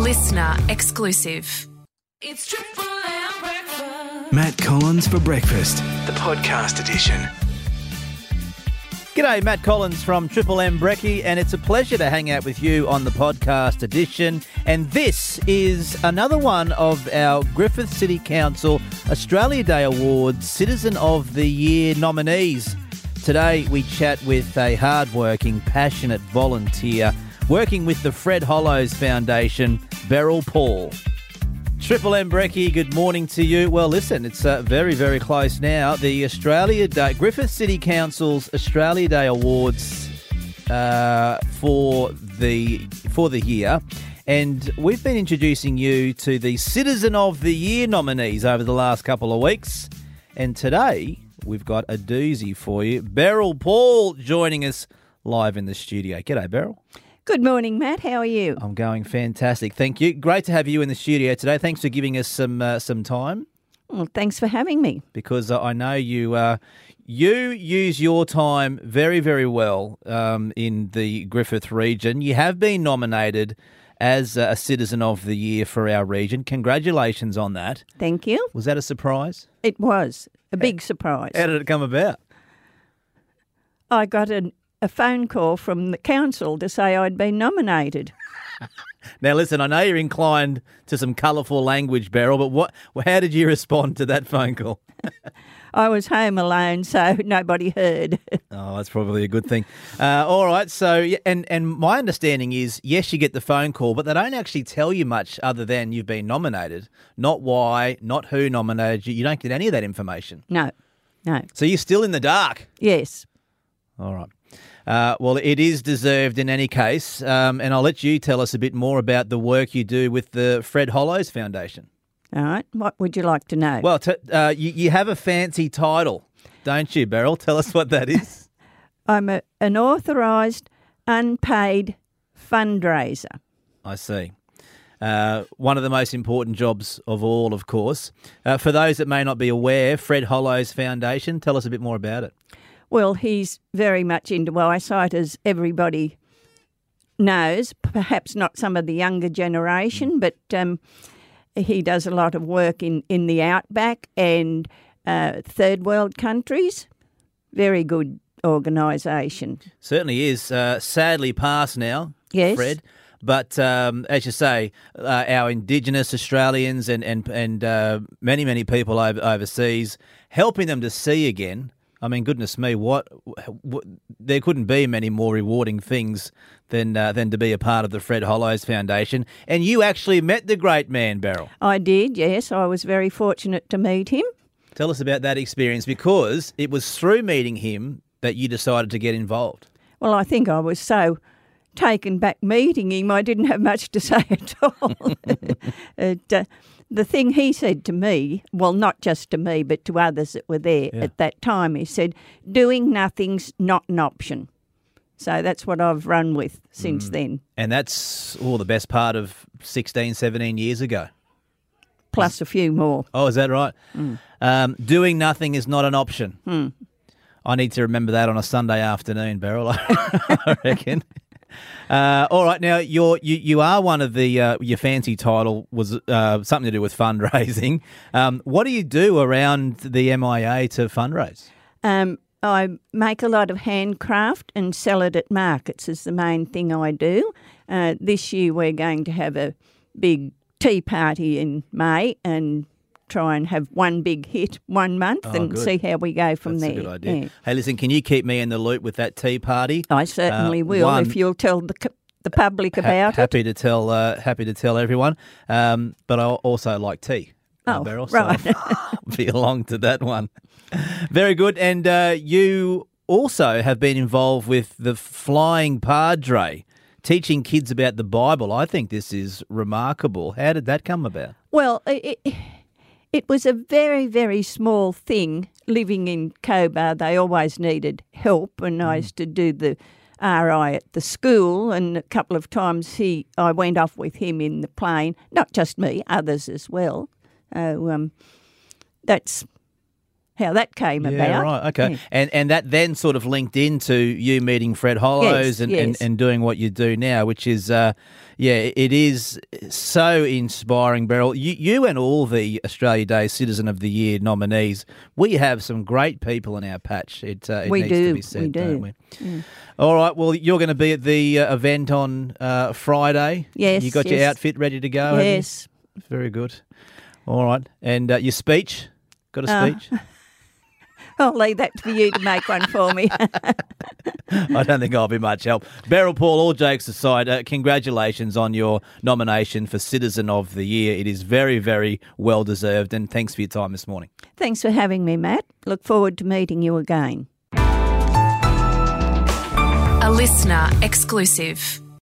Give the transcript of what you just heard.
listener exclusive. It's Triple M breakfast. Matt Collins for breakfast, the podcast edition. G'day, Matt Collins from Triple M Brekkie, and it's a pleasure to hang out with you on the podcast edition. And this is another one of our Griffith City Council Australia Day Awards Citizen of the Year nominees. Today we chat with a hardworking, passionate volunteer working with the Fred Hollows Foundation, Beryl Paul. Triple M Brekkie, good morning to you. Well, listen, it's uh, very, very close now. The Australia Day, Griffith City Council's Australia Day Awards uh, for the for the year, and we've been introducing you to the Citizen of the Year nominees over the last couple of weeks, and today we've got a doozy for you. Beryl Paul joining us live in the studio. G'day, Beryl. Good morning, Matt. How are you? I'm going fantastic. Thank you. Great to have you in the studio today. Thanks for giving us some uh, some time Well, thanks for having me. because uh, I know you uh, you use your time very very well um, in the Griffith region. You have been nominated as a Citizen of the Year for our region. Congratulations on that. Thank you. Was that a surprise? It was a big surprise. How did it come about? I got an, a phone call from the council to say I'd been nominated. Now listen, I know you're inclined to some colourful language, Beryl, but what? How did you respond to that phone call? I was home alone, so nobody heard. Oh, that's probably a good thing. Uh, all right, so and and my understanding is yes, you get the phone call, but they don't actually tell you much other than you've been nominated, not why, not who nominated you. You don't get any of that information, no, no. so you're still in the dark. Yes. All right. Uh, well, it is deserved in any case, um, and I'll let you tell us a bit more about the work you do with the Fred Hollows Foundation. All right. What would you like to know? Well, t- uh, you, you have a fancy title, don't you, Beryl? Tell us what that is. I'm a, an authorised, unpaid fundraiser. I see. Uh, one of the most important jobs of all, of course. Uh, for those that may not be aware, Fred Hollows Foundation, tell us a bit more about it. Well, he's very much into eyesight, as everybody knows. Perhaps not some of the younger generation, but um, he does a lot of work in, in the outback and uh, third world countries. Very good organisation. Certainly is. Uh, sadly passed now, Yes. Fred. But um, as you say, uh, our Indigenous Australians and and and uh, many many people over, overseas, helping them to see again. I mean, goodness me, what, what there couldn't be many more rewarding things than uh, than to be a part of the Fred Hollows Foundation. And you actually met the great man, Beryl. I did, yes. I was very fortunate to meet him. Tell us about that experience because it was through meeting him that you decided to get involved. Well, I think I was so taken back meeting him, I didn't have much to say at all. it, uh, the thing he said to me, well, not just to me, but to others that were there Yeah. at that time, he said, doing nothing's not an option. So that's what I've run with since Mm. then, And that's all the best part of 16, 17 years ago. plus a few more. Oh, is that right? Um, doing nothing is not an option. I need to remember that on a Sunday afternoon, Beryl. I reckon. Uh, all right, now you're you, you are one of the uh, your fancy title was uh, something to do with fundraising. Um, what do you do around the MIA to fundraise? Um, I make a lot of handcraft and sell it at markets is the main thing I do. Uh, this year we're going to have a big tea party in May and try and have one big hit one month Oh, and good. see how we go from That's there. a good idea. Yeah. Hey, listen, can you keep me in the loop with that tea party? I certainly Uh, will one- if you'll tell the, the public Ha- about it. happy to tell. Uh, happy to tell everyone. Um, but I also like tea. uh, Oh, Beryl, right. So be along to that one. Very good. And uh, you also have been involved with the Flying Padre, teaching kids about the Bible. I think this is remarkable. How did that come about? Well, it, it, was a very, very small thing living in Cobar. They always needed help, and I used to do the RI at the school, and a couple of times he, I went off with him in the plane. Not just me, others as well. Uh, um, that's how that came Yeah, about. right. Okay. Yeah. And and that then sort of linked into you meeting Fred Hollows Yes, and, and, yes. and doing what you do now, which is, uh, yeah, it is so inspiring, Beryl. You, you and all the Australia Day Citizen of the Year nominees, we have some great people in our patch. It, uh, it We needs do, to be we do. don't we? All right. Well, you're going to be at the uh, event on uh, Friday. Yes, You got your outfit ready to go? Yes. Very good. All right. And uh, your speech? Got a Uh, speech? I'll leave that for you to make one for me. I don't think I'll be much help. Beryl Paul, all jokes aside, uh, congratulations on your nomination for Citizen of the Year. It is very, very well deserved, and thanks for your time this morning. Thanks for having me, Matt. Look forward to meeting you again. A listener exclusive.